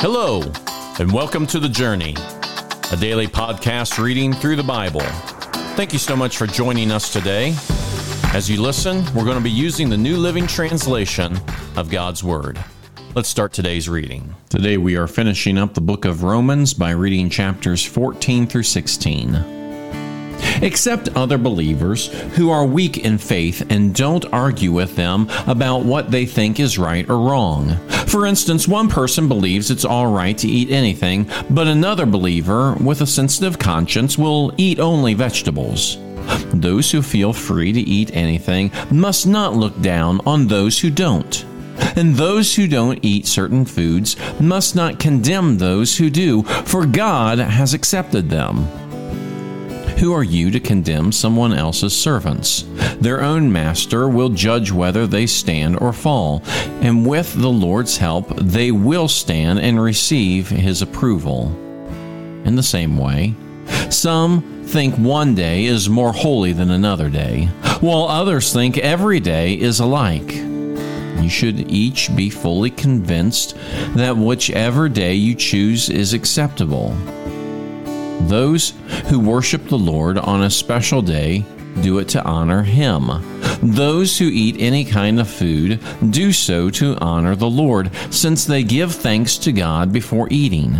Hello, and welcome to The Journey, a daily podcast reading through the Bible. Thank you so much for joining us today. As you listen, we're going to be using the New Living Translation of God's Word. Let's start today's reading. Today we are finishing up the book of Romans by reading chapters 14 through 16. Accept other believers who are weak in faith and don't argue with them about what they think is right or wrong. For instance, one person believes it's all right to eat anything, but another believer with a sensitive conscience will eat only vegetables. Those who feel free to eat anything must not look down on those who don't. And those who don't eat certain foods must not condemn those who do, for God has accepted them. Who are you to condemn someone else's servants? Their own master will judge whether they stand or fall, and with the Lord's help, they will stand and receive his approval. In the same way, some think one day is more holy than another day, while others think every day is alike. You should each be fully convinced that whichever day you choose is acceptable. Those who worship the Lord on a special day do it to honor Him. Those who eat any kind of food do so to honor the Lord, since they give thanks to God before eating.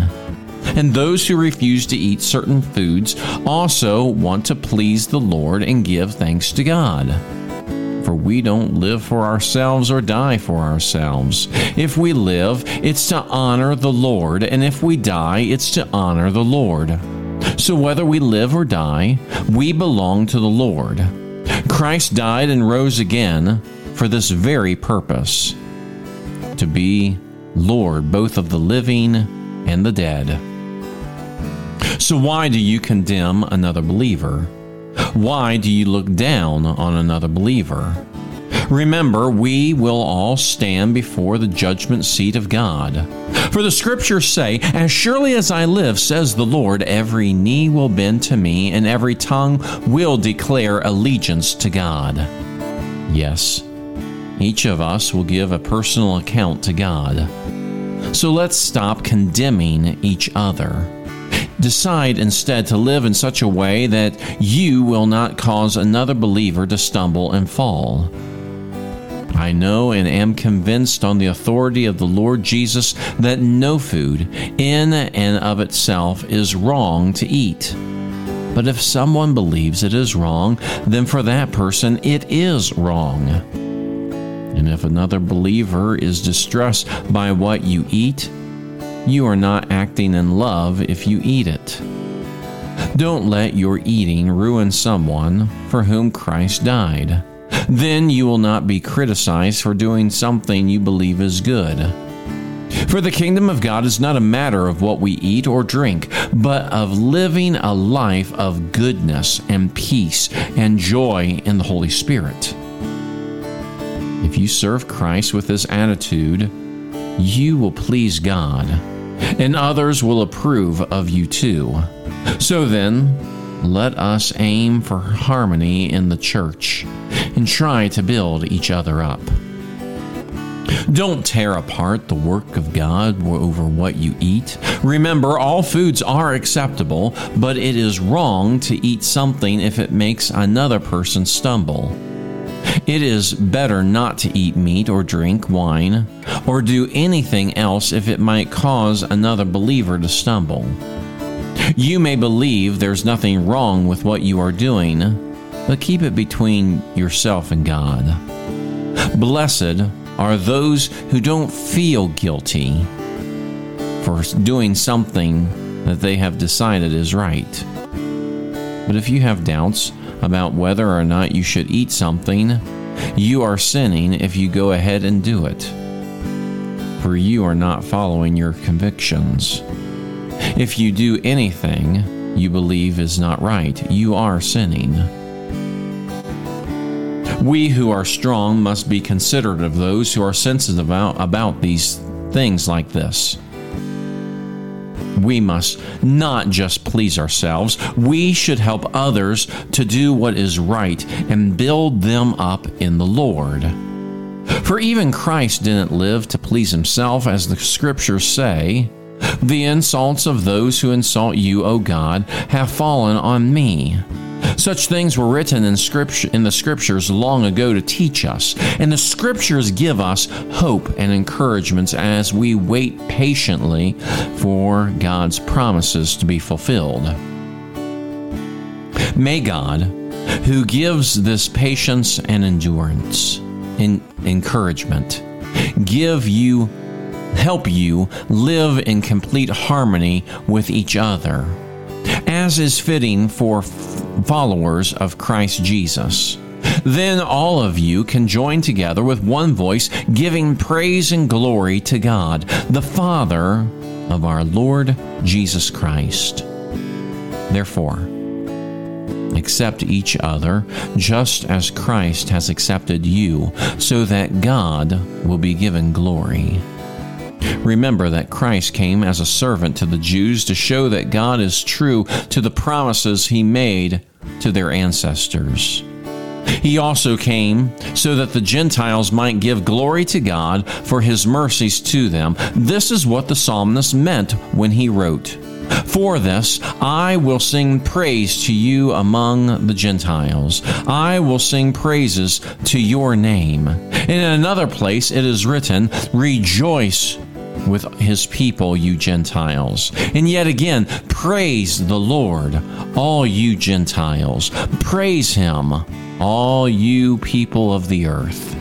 And those who refuse to eat certain foods also want to please the Lord and give thanks to God. For we don't live for ourselves or die for ourselves. If we live, it's to honor the Lord, and if we die, it's to honor the Lord. So whether we live or die, we belong to the Lord. Christ died and rose again for this very purpose to be Lord both of the living and the dead. So, why do you condemn another believer? Why do you look down on another believer? Remember, we will all stand before the judgment seat of God. For the scriptures say, As surely as I live, says the Lord, every knee will bend to me, and every tongue will declare allegiance to God. Yes, each of us will give a personal account to God. So let's stop condemning each other. Decide instead to live in such a way that you will not cause another believer to stumble and fall. I know and am convinced on the authority of the Lord Jesus that no food in and of itself is wrong to eat. But if someone believes it is wrong, then for that person it is wrong. And if another believer is distressed by what you eat, you are not acting in love if you eat it. Don't let your eating ruin someone for whom Christ died. Then you will not be criticized for doing something you believe is good. For the kingdom of God is not a matter of what we eat or drink, but of living a life of goodness and peace and joy in the Holy Spirit. If you serve Christ with this attitude, you will please God, and others will approve of you too. So then, let us aim for harmony in the church and try to build each other up. Don't tear apart the work of God over what you eat. Remember, all foods are acceptable, but it is wrong to eat something if it makes another person stumble. It is better not to eat meat or drink wine or do anything else if it might cause another believer to stumble. You may believe there's nothing wrong with what you are doing, but keep it between yourself and God. Blessed are those who don't feel guilty for doing something that they have decided is right. But if you have doubts about whether or not you should eat something, you are sinning if you go ahead and do it. For you are not following your convictions. If you do anything you believe is not right, you are sinning. We who are strong must be considerate of those who are sensitive about, about these things like this. We must not just please ourselves. We should help others to do what is right and build them up in the Lord. For even Christ didn't live to please himself, as the scriptures say, The insults of those who insult you, O God, have fallen on me. Such things were written in scripture in the scriptures long ago to teach us, and the scriptures give us hope and encouragements as we wait patiently for God's promises to be fulfilled. May God, who gives this patience and endurance and encouragement, give you help you live in complete harmony with each other, as is fitting for followers of Christ Jesus. Then all of you can join together with one voice, giving praise and glory to God, the Father of our Lord Jesus Christ. Therefore, accept each other just as Christ has accepted you, so that God will be given glory. Remember that Christ came as a servant to the Jews to show that God is true to the promises he made to their ancestors. He also came so that the Gentiles might give glory to God for his mercies to them. This is what the psalmist meant when he wrote, For this I will sing praise to you among the Gentiles. I will sing praises to your name. In another place it is written, Rejoice with his people, you Gentiles. And yet again, praise the Lord, all you Gentiles. Praise him, all you people of the earth.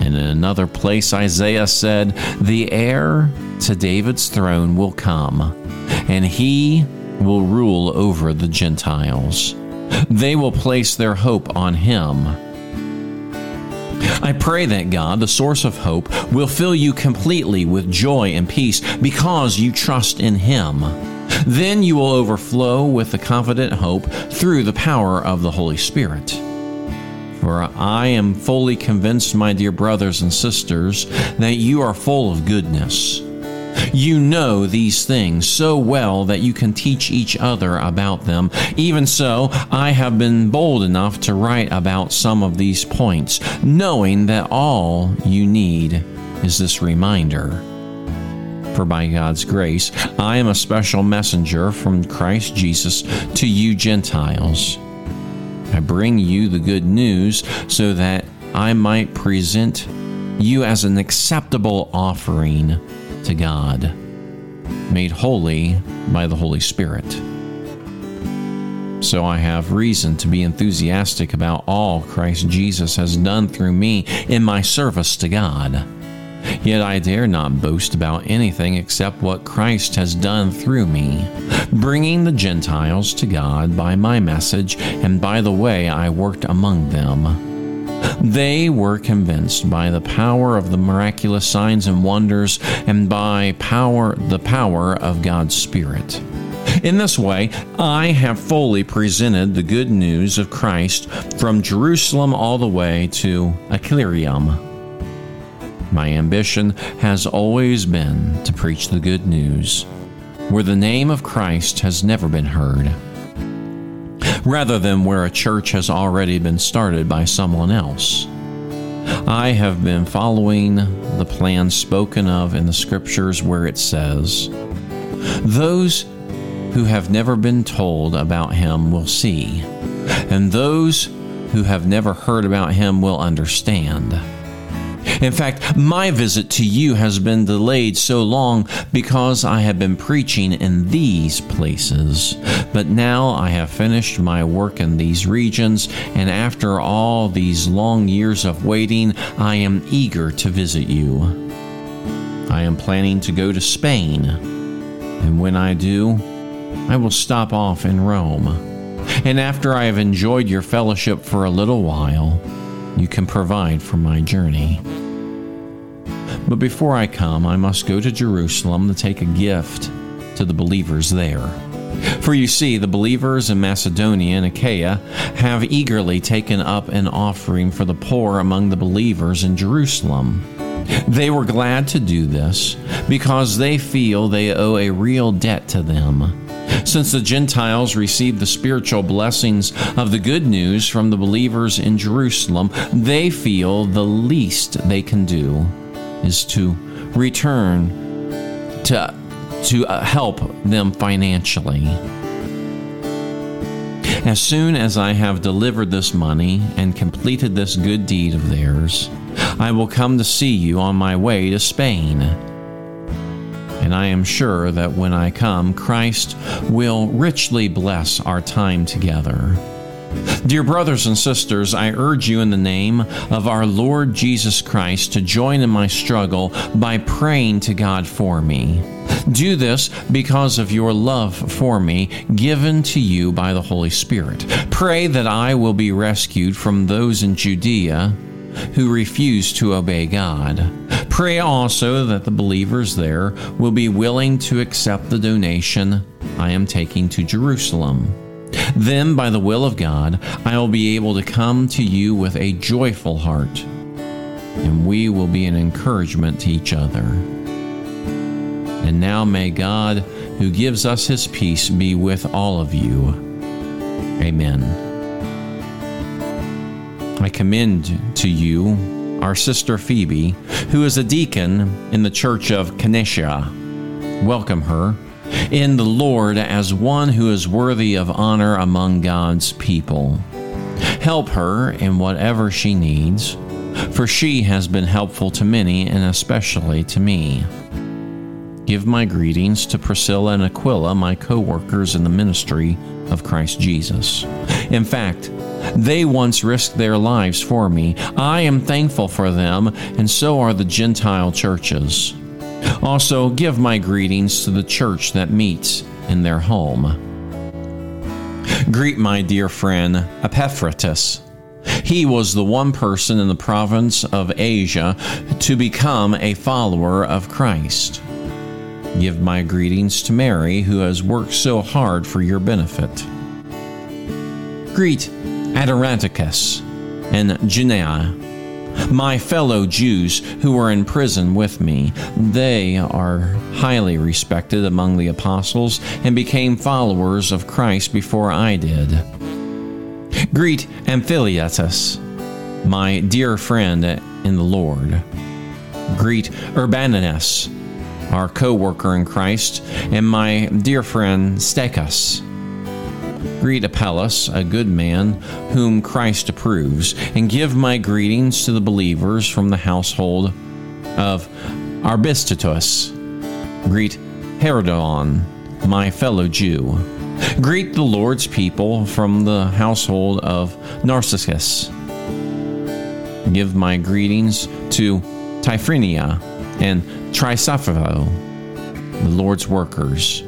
And in another place, Isaiah said, The heir to David's throne will come, and he will rule over the Gentiles. They will place their hope on him I pray that God, the source of hope, will fill you completely with joy and peace because you trust in Him. Then you will overflow with the confident hope through the power of the Holy Spirit. For I am fully convinced, my dear brothers and sisters, that you are full of goodness you know these things so well that you can teach each other about them. Even so, I have been bold enough to write about some of these points, knowing that all you need is this reminder. For by God's grace, I am a special messenger from Christ Jesus to you Gentiles. I bring you the good news so that I might present you as an acceptable offering to God, made holy by the Holy Spirit. So I have reason to be enthusiastic about all Christ Jesus has done through me in my service to God. Yet I dare not boast about anything except what Christ has done through me, bringing the Gentiles to God by my message and by the way I worked among them. They were convinced by the power of the miraculous signs and wonders and by power the power of God's Spirit. In this way, I have fully presented the good news of Christ from Jerusalem all the way to Iconium. My ambition has always been to preach the good news where the name of Christ has never been heard rather than where a church has already been started by someone else. I have been following the plan spoken of in the scriptures where it says, Those who have never been told about him will see, and those who have never heard about him will understand. In fact, my visit to you has been delayed so long because I have been preaching in these places. But now I have finished my work in these regions, and after all these long years of waiting, I am eager to visit you. I am planning to go to Spain, and when I do, I will stop off in Rome. And after I have enjoyed your fellowship for a little while, you can provide for my journey. But before I come, I must go to Jerusalem to take a gift to the believers there. For you see, the believers in Macedonia and Achaia have eagerly taken up an offering for the poor among the believers in Jerusalem. They were glad to do this because they feel they owe a real debt to them. Since the Gentiles received the spiritual blessings of the good news from the believers in Jerusalem, they feel the least they can do is to return to to uh, help them financially. As soon as I have delivered this money and completed this good deed of theirs, I will come to see you on my way to Spain. And I am sure that when I come, Christ will richly bless our time together. Dear brothers and sisters, I urge you in the name of our Lord Jesus Christ to join in my struggle by praying to God for me. Do this because of your love for me, given to you by the Holy Spirit. Pray that I will be rescued from those in Judea who refuse to obey God. Pray also that the believers there will be willing to accept the donation I am taking to Jerusalem. Then, by the will of God, I will be able to come to you with a joyful heart, and we will be an encouragement to each other. And now may God, who gives us his peace, be with all of you. Amen. I commend to you our sister Phoebe, who is a deacon in the church of Canosia. Welcome her in the Lord as one who is worthy of honor among God's people. Help her in whatever she needs, for she has been helpful to many and especially to me. Give my greetings to Priscilla and Aquila, my co workers in the ministry of Christ Jesus. In fact, they once risked their lives for me. I am thankful for them, and so are the Gentile churches. Also, give my greetings to the church that meets in their home. Greet my dear friend Epaphroditus. He was the one person in the province of Asia to become a follower of Christ. Give my greetings to Mary, who has worked so hard for your benefit. Greet Andronicus and Junia my fellow Jews who were in prison with me. They are highly respected among the apostles and became followers of Christ before I did. Greet Ampliatus, my dear friend in the Lord. Greet Urbanus, our co worker in Christ, and my dear friend Stachys Greet Apelles, a good man whom Christ approves, and give my greetings to the believers from the household of Arbistatus. Greet Herodion, my fellow Jew. Greet the Lord's people from the household of Narcissus. Give my greetings to Tryphena and Trysophilo, the Lord's workers,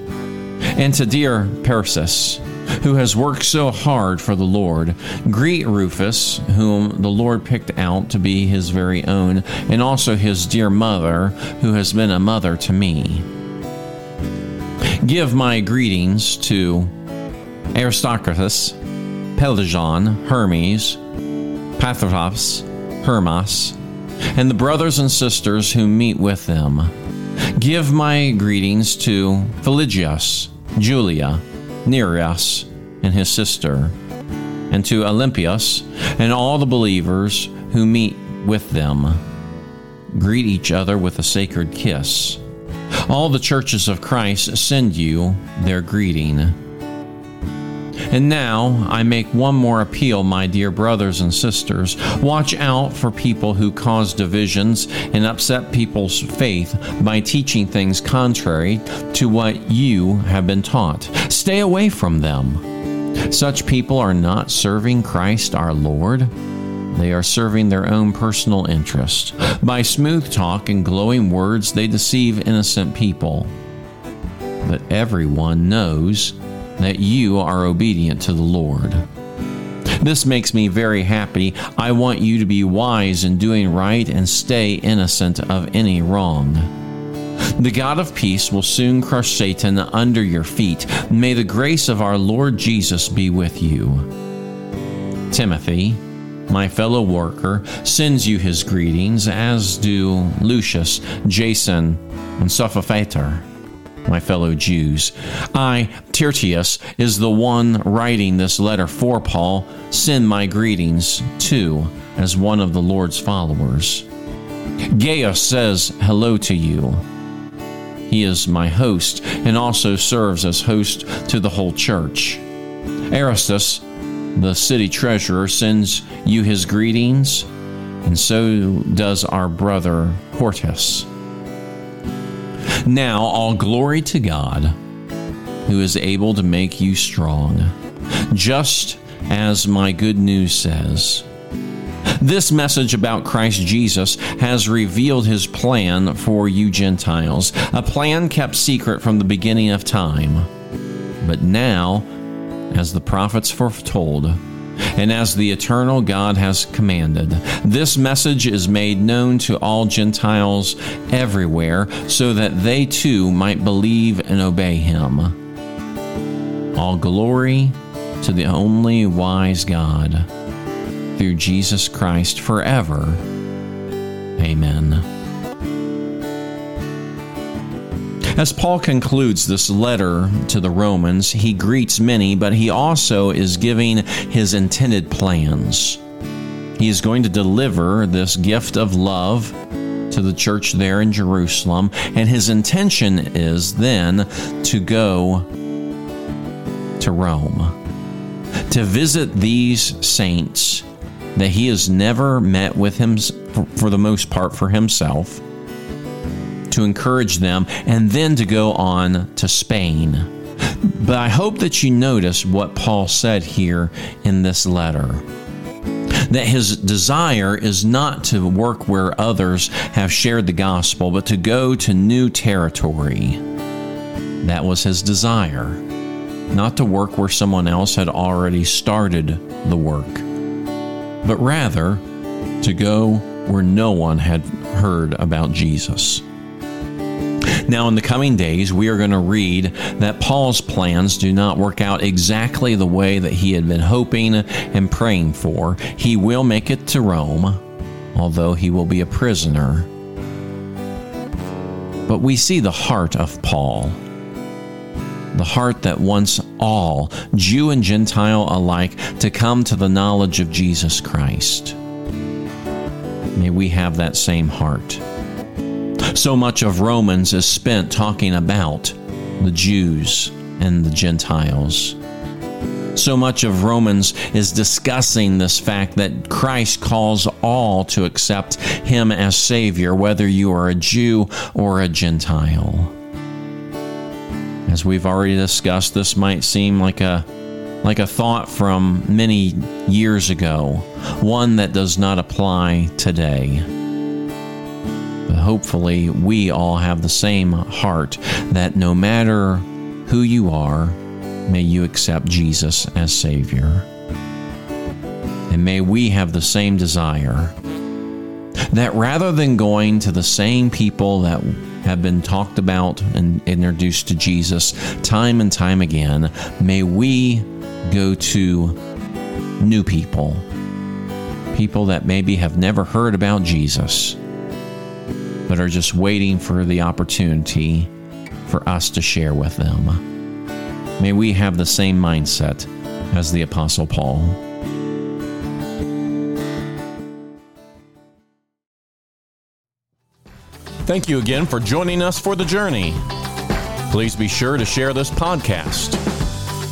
and to dear Persis who has worked so hard for the Lord. Greet Rufus, whom the Lord picked out to be his very own, and also his dear mother, who has been a mother to me. Give my greetings to Aristarchus, Pelagion, Hermes, Pathros, Hermas, and the brothers and sisters who meet with them. Give my greetings to Philigius, Julia, Nereus and his sister, and to Olympias and all the believers who meet with them. Greet each other with a sacred kiss. All the churches of Christ send you their greeting. And now I make one more appeal, my dear brothers and sisters. Watch out for people who cause divisions and upset people's faith by teaching things contrary to what you have been taught. Stay away from them. Such people are not serving Christ our Lord. They are serving their own personal interest. By smooth talk and glowing words, they deceive innocent people. But everyone knows that you are obedient to the Lord. This makes me very happy. I want you to be wise in doing right and stay innocent of any wrong. The God of peace will soon crush Satan under your feet. May the grace of our Lord Jesus be with you. Timothy, my fellow worker, sends you his greetings, as do Lucius, Jason, and Sophopater my fellow Jews. I, Tertius, is the one writing this letter for Paul. Send my greetings too, as one of the Lord's followers. Gaius says hello to you. He is my host and also serves as host to the whole church. Erastus, the city treasurer, sends you his greetings, and so does our brother Quartus. Now, all glory to God, who is able to make you strong, just as my good news says. This message about Christ Jesus has revealed his plan for you Gentiles, a plan kept secret from the beginning of time. But now, as the prophets foretold, and as the eternal God has commanded. This message is made known to all Gentiles everywhere, so that they too might believe and obey him. All glory to the only wise God, through Jesus Christ forever. Amen. As Paul concludes this letter to the Romans, he greets many, but he also is giving his intended plans. He is going to deliver this gift of love to the church there in Jerusalem, and his intention is then to go to Rome to visit these saints that he has never met with him for the most part for himself to encourage them, and then to go on to Spain. But I hope that you notice what Paul said here in this letter. That his desire is not to work where others have shared the gospel, but to go to new territory. That was his desire. Not to work where someone else had already started the work, but rather to go where no one had heard about Jesus. Now, in the coming days, we are going to read that Paul's plans do not work out exactly the way that he had been hoping and praying for. He will make it to Rome, although he will be a prisoner. But we see the heart of Paul the heart that wants all, Jew and Gentile alike, to come to the knowledge of Jesus Christ. May we have that same heart. So much of Romans is spent talking about the Jews and the Gentiles. So much of Romans is discussing this fact that Christ calls all to accept him as Savior, whether you are a Jew or a Gentile. As we've already discussed, this might seem like a like a thought from many years ago, one that does not apply today hopefully we all have the same heart that no matter who you are, may you accept Jesus as Savior. And may we have the same desire that rather than going to the same people that have been talked about and introduced to Jesus time and time again, may we go to new people, people that maybe have never heard about Jesus but are just waiting for the opportunity for us to share with them. May we have the same mindset as the Apostle Paul. Thank you again for joining us for the journey. Please be sure to share this podcast.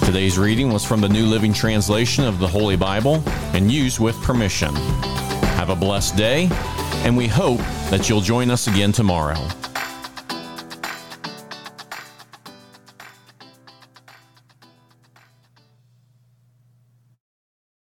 Today's reading was from the New Living Translation of the Holy Bible and used with permission. Have a blessed day and we hope that you'll join us again tomorrow.